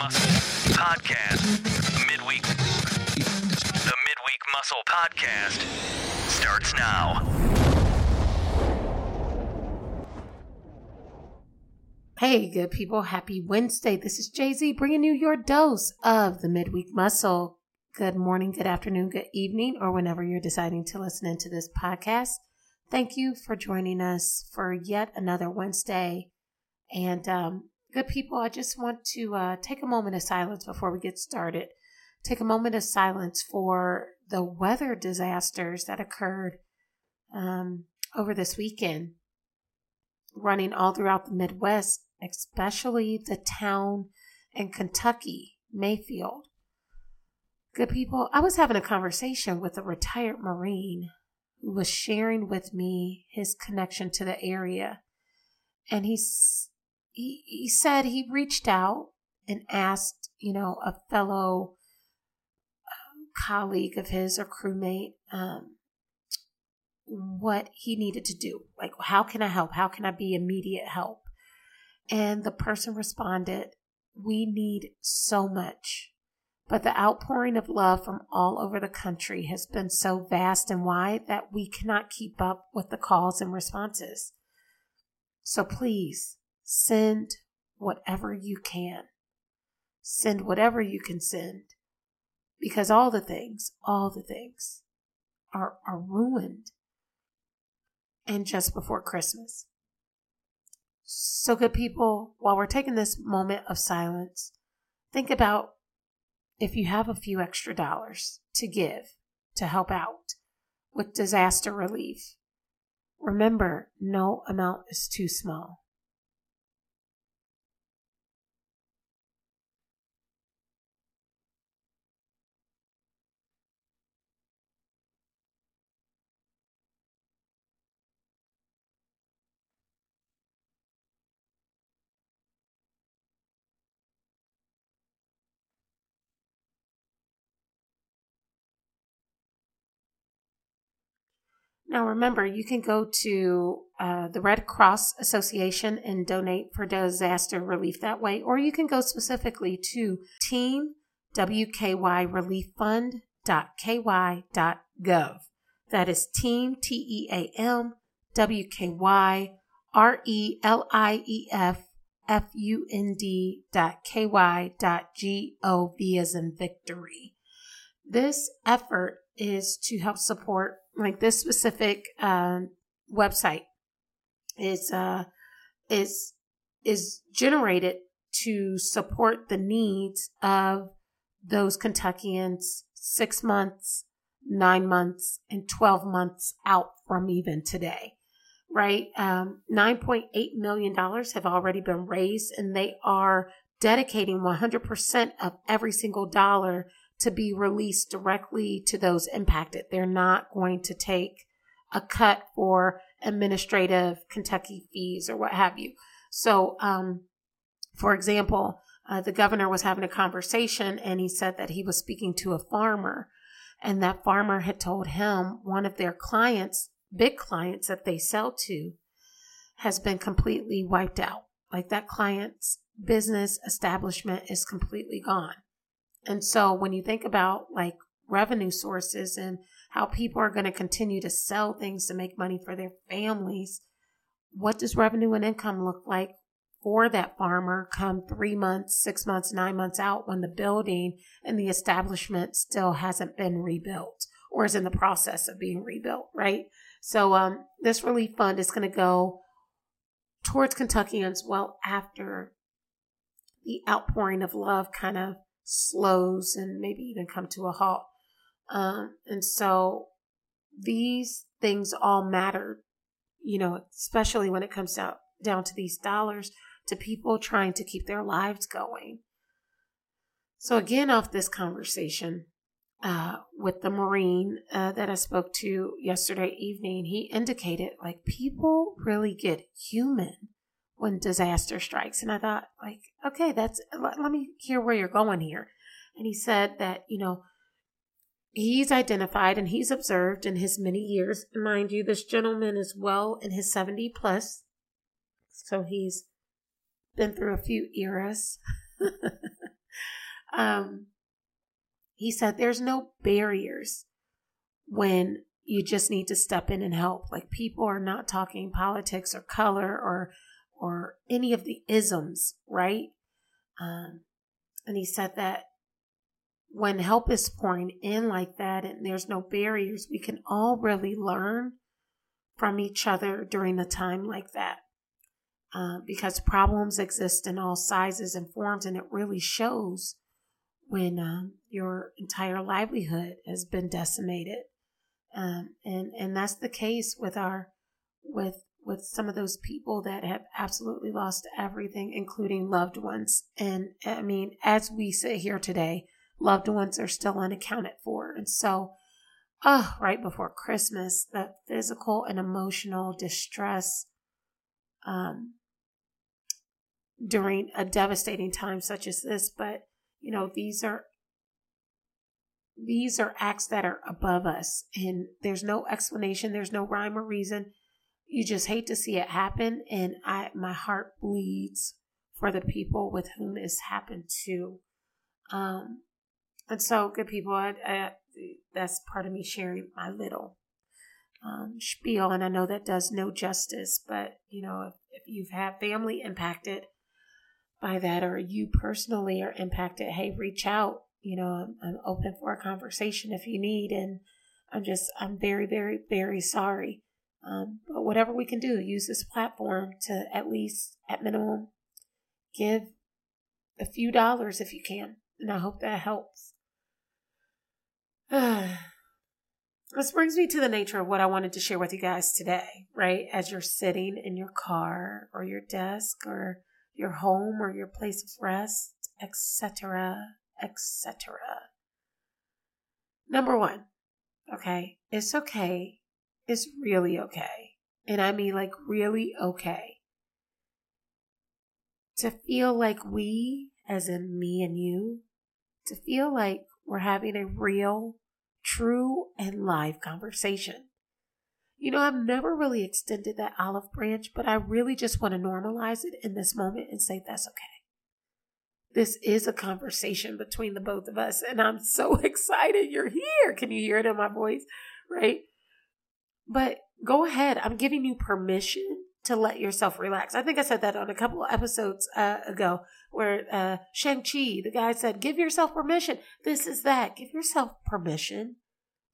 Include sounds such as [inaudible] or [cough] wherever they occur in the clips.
Muscle Podcast. Midweek. The Midweek Muscle Podcast starts now. Hey, good people. Happy Wednesday. This is JZ bringing you your dose of the midweek muscle. Good morning, good afternoon, good evening, or whenever you're deciding to listen into this podcast. Thank you for joining us for yet another Wednesday. And um, good people, I just want to uh, take a moment of silence before we get started. Take a moment of silence for the weather disasters that occurred um, over this weekend, running all throughout the Midwest, especially the town in Kentucky, Mayfield. Good people, I was having a conversation with a retired Marine who was sharing with me his connection to the area. And he's, he, he said he reached out and asked, you know, a fellow um, colleague of his or crewmate um, what he needed to do. Like, how can I help? How can I be immediate help? And the person responded, We need so much. But the outpouring of love from all over the country has been so vast and wide that we cannot keep up with the calls and responses. So please send whatever you can. Send whatever you can send. Because all the things, all the things are, are ruined. And just before Christmas. So, good people, while we're taking this moment of silence, think about if you have a few extra dollars to give to help out with disaster relief, remember no amount is too small. Now, remember, you can go to uh, the Red Cross Association and donate for disaster relief that way, or you can go specifically to teamwkyrelieffund.ky.gov. That is team, T E A M, W K Y R E L I E F F U N D dot K Y dot G O V as in victory. This effort is to help support like this specific uh, website is uh, is is generated to support the needs of those Kentuckians six months, nine months, and 12 months out from even today, right? Um, $9.8 million have already been raised, and they are dedicating 100% of every single dollar to be released directly to those impacted. They're not going to take a cut for administrative Kentucky fees or what have you. So, um, for example, uh, the governor was having a conversation and he said that he was speaking to a farmer and that farmer had told him one of their clients, big clients that they sell to, has been completely wiped out. Like that client's business establishment is completely gone. And so when you think about like revenue sources and how people are going to continue to sell things to make money for their families, what does revenue and income look like for that farmer come three months, six months, nine months out when the building and the establishment still hasn't been rebuilt or is in the process of being rebuilt, right? So um, this relief fund is going to go towards Kentuckians well after the outpouring of love kind of slows and maybe even come to a halt. Um, and so these things all matter, you know, especially when it comes down, down to these dollars to people trying to keep their lives going. So, again, off this conversation uh, with the Marine uh, that I spoke to yesterday evening, he indicated like people really get human when disaster strikes. And I thought, like, okay, that's, let, let me hear where you're going here. And he said that, you know, he's identified and he's observed in his many years. And mind you, this gentleman is well in his 70 plus. So he's been through a few eras. [laughs] um, he said there's no barriers when you just need to step in and help. Like people are not talking politics or color or or any of the isms, right? Um, and he said that when help is pouring in like that and there's no barriers, we can all really learn from each other during a time like that. Uh, because problems exist in all sizes and forms, and it really shows when um, your entire livelihood has been decimated. Um, and and that's the case with our with with some of those people that have absolutely lost everything, including loved ones. And I mean, as we sit here today, loved ones are still unaccounted for. And so, oh, right before Christmas, that physical and emotional distress um, during a devastating time such as this. But, you know, these are these are acts that are above us and there's no explanation there's no rhyme or reason you just hate to see it happen and i my heart bleeds for the people with whom it's happened to um and so, good people, I, I, that's part of me sharing my little um, spiel. And I know that does no justice, but you know, if, if you've had family impacted by that, or you personally are impacted, hey, reach out. You know, I'm, I'm open for a conversation if you need. And I'm just, I'm very, very, very sorry. Um, but whatever we can do, use this platform to at least, at minimum, give a few dollars if you can. And I hope that helps. [sighs] this brings me to the nature of what I wanted to share with you guys today, right? As you're sitting in your car or your desk or your home or your place of rest, etc., etc. Number one, okay, it's okay. It's really okay. And I mean like really okay. To feel like we, as in me and you, to feel like we're having a real, true, and live conversation. You know, I've never really extended that olive branch, but I really just want to normalize it in this moment and say that's okay. This is a conversation between the both of us, and I'm so [laughs] excited you're here. Can you hear it in my voice? Right? But go ahead. I'm giving you permission to let yourself relax. I think I said that on a couple episodes uh, ago where uh, Shang-Chi, the guy said, give yourself permission. This is that. Give yourself permission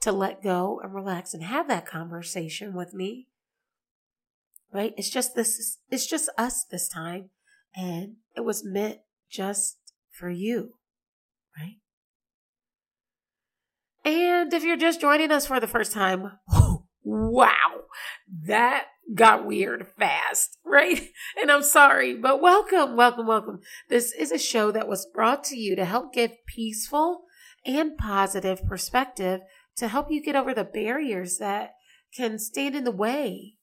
to let go and relax and have that conversation with me. Right? It's just this, it's just us this time. And it was meant just for you. Right? And if you're just joining us for the first time, [laughs] wow, that got weird fast, [laughs] right? And I'm sorry, but welcome, welcome, welcome. This is a show that was brought to you to help give peaceful and positive perspective to help you get over the barriers that can stand in the way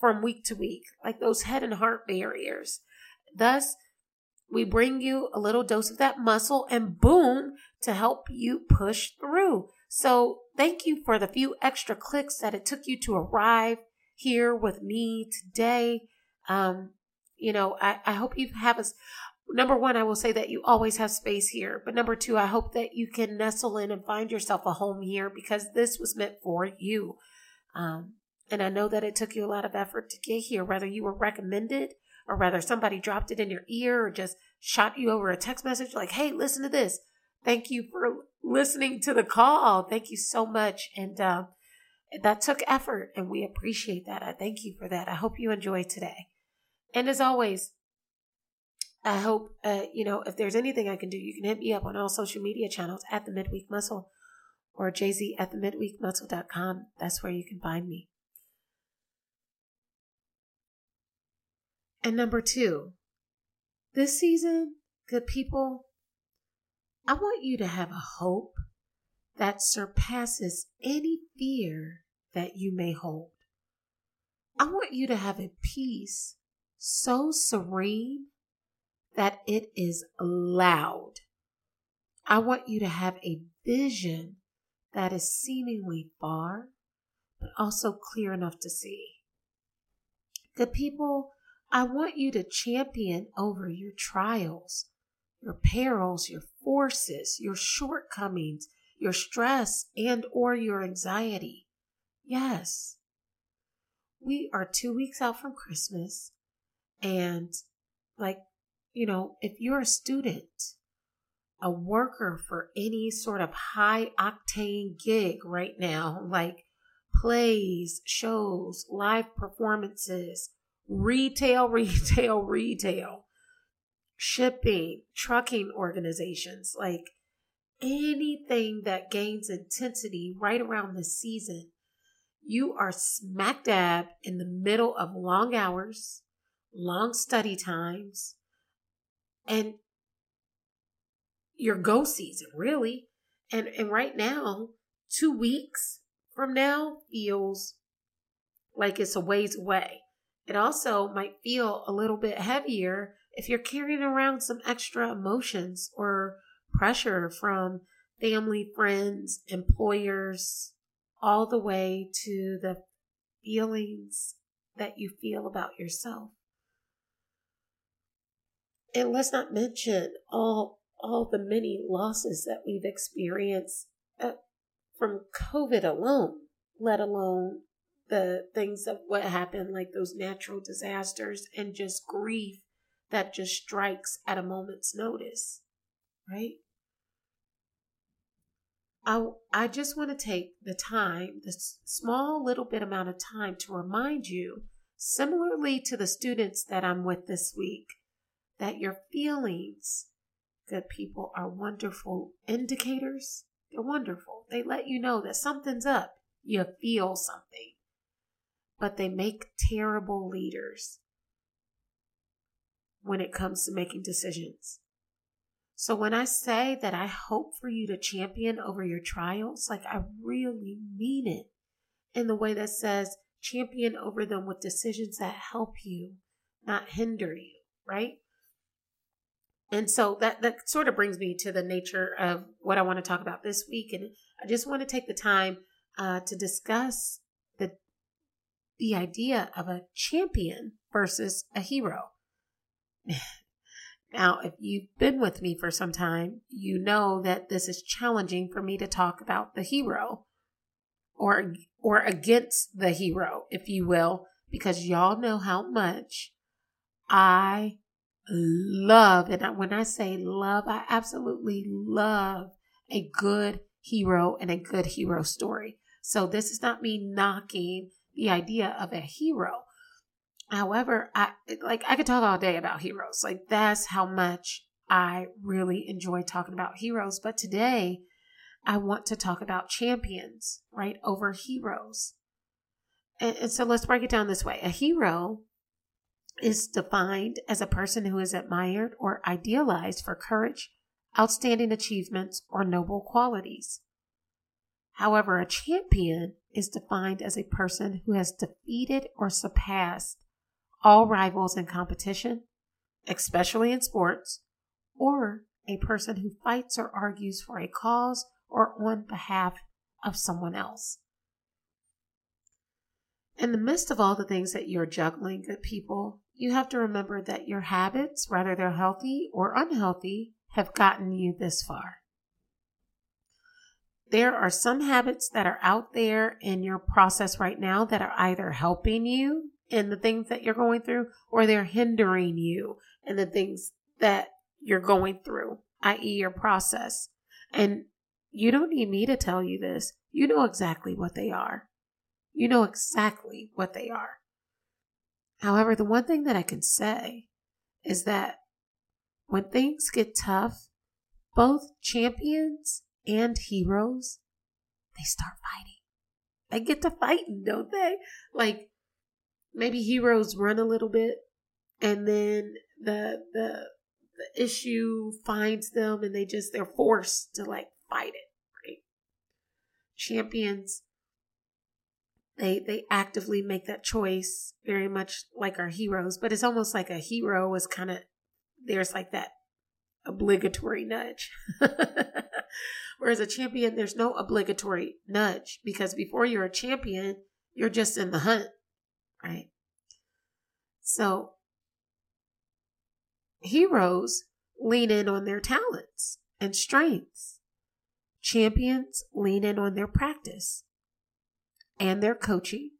from week to week, like those head and heart barriers. Thus, we bring you a little dose of that muscle and boom to help you push through. So, thank you for the few extra clicks that it took you to arrive here with me today. Um, you know, I, I hope you have a number one, I will say that you always have space here. But number two, I hope that you can nestle in and find yourself a home here because this was meant for you. Um, and I know that it took you a lot of effort to get here, whether you were recommended or whether somebody dropped it in your ear or just shot you over a text message like, hey, listen to this. Thank you for listening to the call. Thank you so much. And, uh, that took effort and we appreciate that. I thank you for that. I hope you enjoy today. And as always, I hope, uh, you know, if there's anything I can do, you can hit me up on all social media channels at the Midweek Muscle or jz at the midweekmuscle.com. That's where you can find me. And number two, this season, good people, I want you to have a hope that surpasses any fear that you may hold. I want you to have a peace so serene that it is loud. I want you to have a vision that is seemingly far, but also clear enough to see. Good people, I want you to champion over your trials your perils, your forces, your shortcomings, your stress and or your anxiety. Yes. We are 2 weeks out from Christmas and like, you know, if you're a student, a worker for any sort of high octane gig right now, like plays, shows, live performances, retail, [laughs] retail, retail, shipping, trucking organizations, like anything that gains intensity right around the season, you are smack dab in the middle of long hours, long study times, and your go season, really. And and right now, two weeks from now feels like it's a ways away. It also might feel a little bit heavier if you're carrying around some extra emotions or pressure from family, friends, employers, all the way to the feelings that you feel about yourself. And let's not mention all all the many losses that we've experienced uh, from COVID alone, let alone the things of what happened, like those natural disasters and just grief that just strikes at a moment's notice, right? I, I just want to take the time, the small little bit amount of time to remind you, similarly to the students that I'm with this week, that your feelings, good people, are wonderful indicators. They're wonderful. They let you know that something's up. You feel something. But they make terrible leaders when it comes to making decisions. So when I say that I hope for you to champion over your trials, like I really mean it in the way that says champion over them with decisions that help you, not hinder you, right? And so that that sort of brings me to the nature of what I want to talk about this week, and I just want to take the time uh, to discuss the the idea of a champion versus a hero. [laughs] Now, if you've been with me for some time, you know that this is challenging for me to talk about the hero or or against the hero, if you will, because y'all know how much I love and when I say love, I absolutely love a good hero and a good hero story. So this is not me knocking the idea of a hero. However, I like I could talk all day about heroes. Like that's how much I really enjoy talking about heroes. But today, I want to talk about champions, right, over heroes. And, and so let's break it down this way. A hero is defined as a person who is admired or idealized for courage, outstanding achievements, or noble qualities. However, a champion is defined as a person who has defeated or surpassed all rivals in competition, especially in sports, or a person who fights or argues for a cause or on behalf of someone else. In the midst of all the things that you're juggling, good people, you have to remember that your habits, whether they're healthy or unhealthy, have gotten you this far. There are some habits that are out there in your process right now that are either helping you in the things that you're going through, or they're hindering you in the things that you're going through, i.e., your process. And you don't need me to tell you this. You know exactly what they are. You know exactly what they are. However, the one thing that I can say is that when things get tough, both champions and heroes, they start fighting. They get to fighting, don't they? Like maybe heroes run a little bit and then the the the issue finds them and they just they're forced to like fight it right? Champions they they actively make that choice very much like our heroes but it's almost like a hero is kind of there's like that obligatory nudge. [laughs] Whereas a champion there's no obligatory nudge because before you're a champion you're just in the hunt right? So, heroes lean in on their talents and strengths. Champions lean in on their practice and their coaching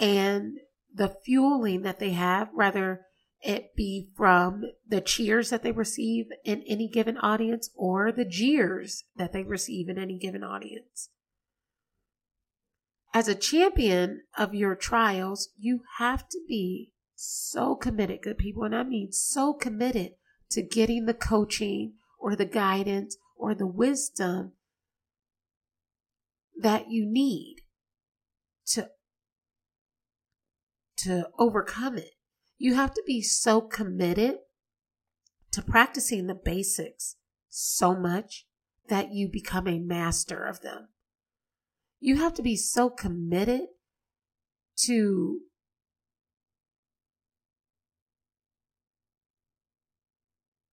and the fueling that they have, whether it be from the cheers that they receive in any given audience or the jeers that they receive in any given audience. As a champion of your trials, you have to be so committed, good people, and I mean so committed to getting the coaching or the guidance or the wisdom that you need to to overcome it. You have to be so committed to practicing the basics so much that you become a master of them. You have to be so committed to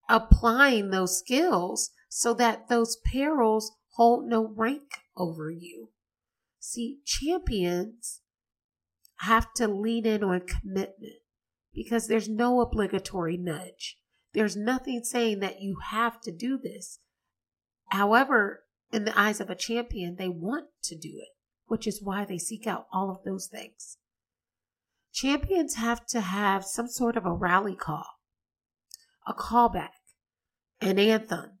applying those skills so that those perils hold no rank over you. See, champions have to lean in on commitment because there's no obligatory nudge. There's nothing saying that you have to do this. However, in the eyes of a champion, they want to do it, which is why they seek out all of those things. Champions have to have some sort of a rally call, a callback, an anthem,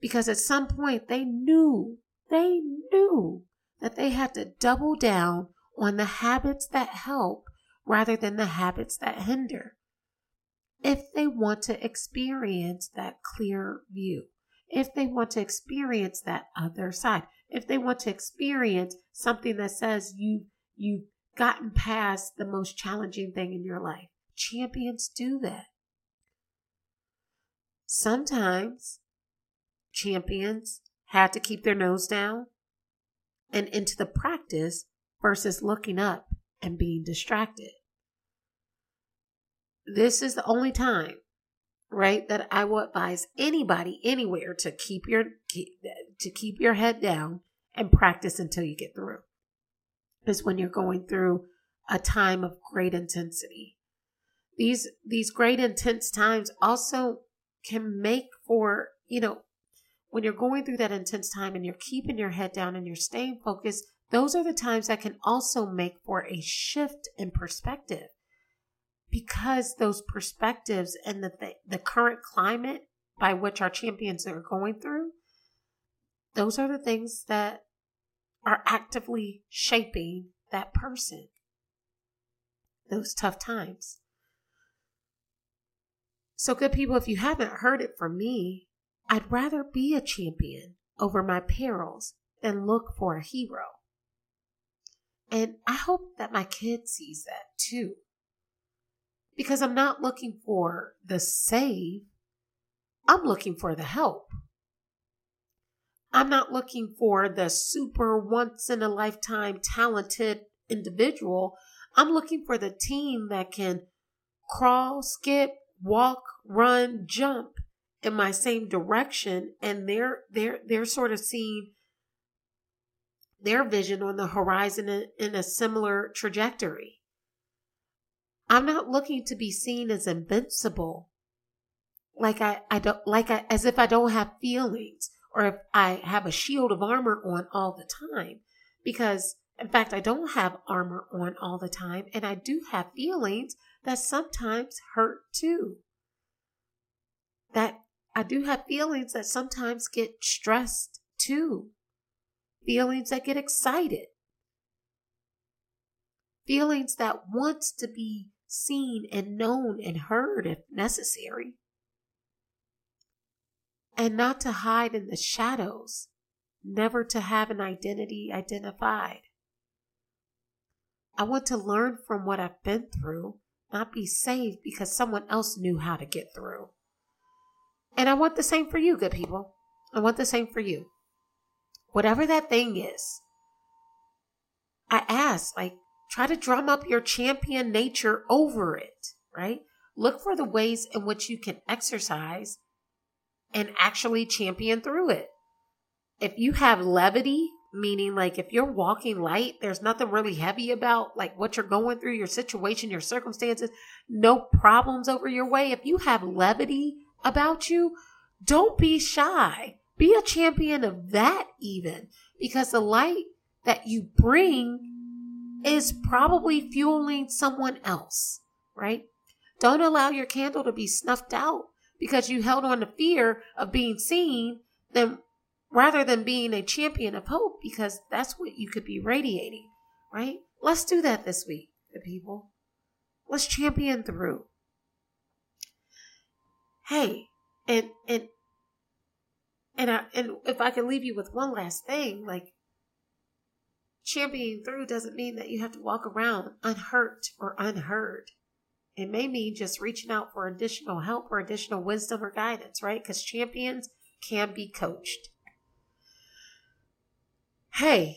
because at some point they knew, they knew that they had to double down on the habits that help rather than the habits that hinder. If they want to experience that clear view, if they want to experience that other side, if they want to experience something that says you you've gotten past the most challenging thing in your life. Champions do that. Sometimes champions had to keep their nose down and into the practice versus looking up and being distracted. This is the only time, right, that I will advise anybody anywhere to keep your to keep your head down and practice until you get through. Is when you're going through a time of great intensity. These these great intense times also can make for, you know, when you're going through that intense time and you're keeping your head down and you're staying focused, those are the times that can also make for a shift in perspective because those perspectives and the, the, the current climate by which our champions are going through, those are the things that are actively shaping that person. Those tough times. So, good people, if you haven't heard it from me, I'd rather be a champion over my perils than look for a hero. And I hope that my kid sees that too. Because I'm not looking for the save, I'm looking for the help. I'm not looking for the super once in a lifetime talented individual. I'm looking for the team that can crawl, skip, walk, run, jump in my same direction and they're they're they're sort of seeing their vision on the horizon in, in a similar trajectory. I'm not looking to be seen as invincible. Like I, I don't like I as if I don't have feelings or if I have a shield of armor on all the time. Because in fact I don't have armor on all the time and I do have feelings that sometimes hurt too. That I do have feelings that sometimes get stressed too feelings that get excited, feelings that wants to be seen and known and heard if necessary, and not to hide in the shadows, never to have an identity identified. I want to learn from what I've been through, not be saved because someone else knew how to get through. And I want the same for you, good people. I want the same for you whatever that thing is. I ask, like, try to drum up your champion nature over it, right? Look for the ways in which you can exercise and actually champion through it. If you have levity, meaning like if you're walking light, there's nothing really heavy about like what you're going through, your situation, your circumstances, no problems over your way. If you have levity about you, don't be shy. Be a champion of that, even because the light that you bring is probably fueling someone else, right? Don't allow your candle to be snuffed out because you held on to fear of being seen, then rather than being a champion of hope, because that's what you could be radiating, right? Let's do that this week, the people. Let's champion through. Hey, and and and I and if I can leave you with one last thing, like championing through doesn't mean that you have to walk around unhurt or unheard. It may mean just reaching out for additional help or additional wisdom or guidance, right? Because champions can be coached. Hey,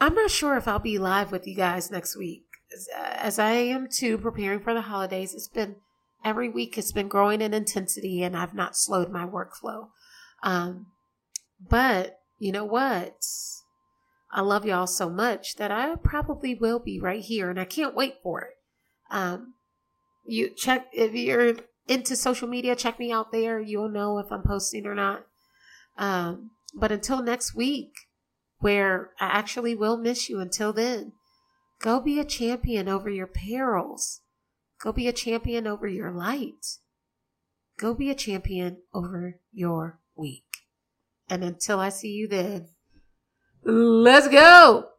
I'm not sure if I'll be live with you guys next week. As, as I am too, preparing for the holidays, it's been every week, it's been growing in intensity, and I've not slowed my workflow. Um, but you know what? I love y'all so much that I probably will be right here, and I can't wait for it. Um, you check if you're into social media, check me out there. You'll know if I'm posting or not. Um, but until next week, where I actually will miss you until then, go be a champion over your perils. Go be a champion over your light. Go be a champion over your week. And until I see you then, let's go.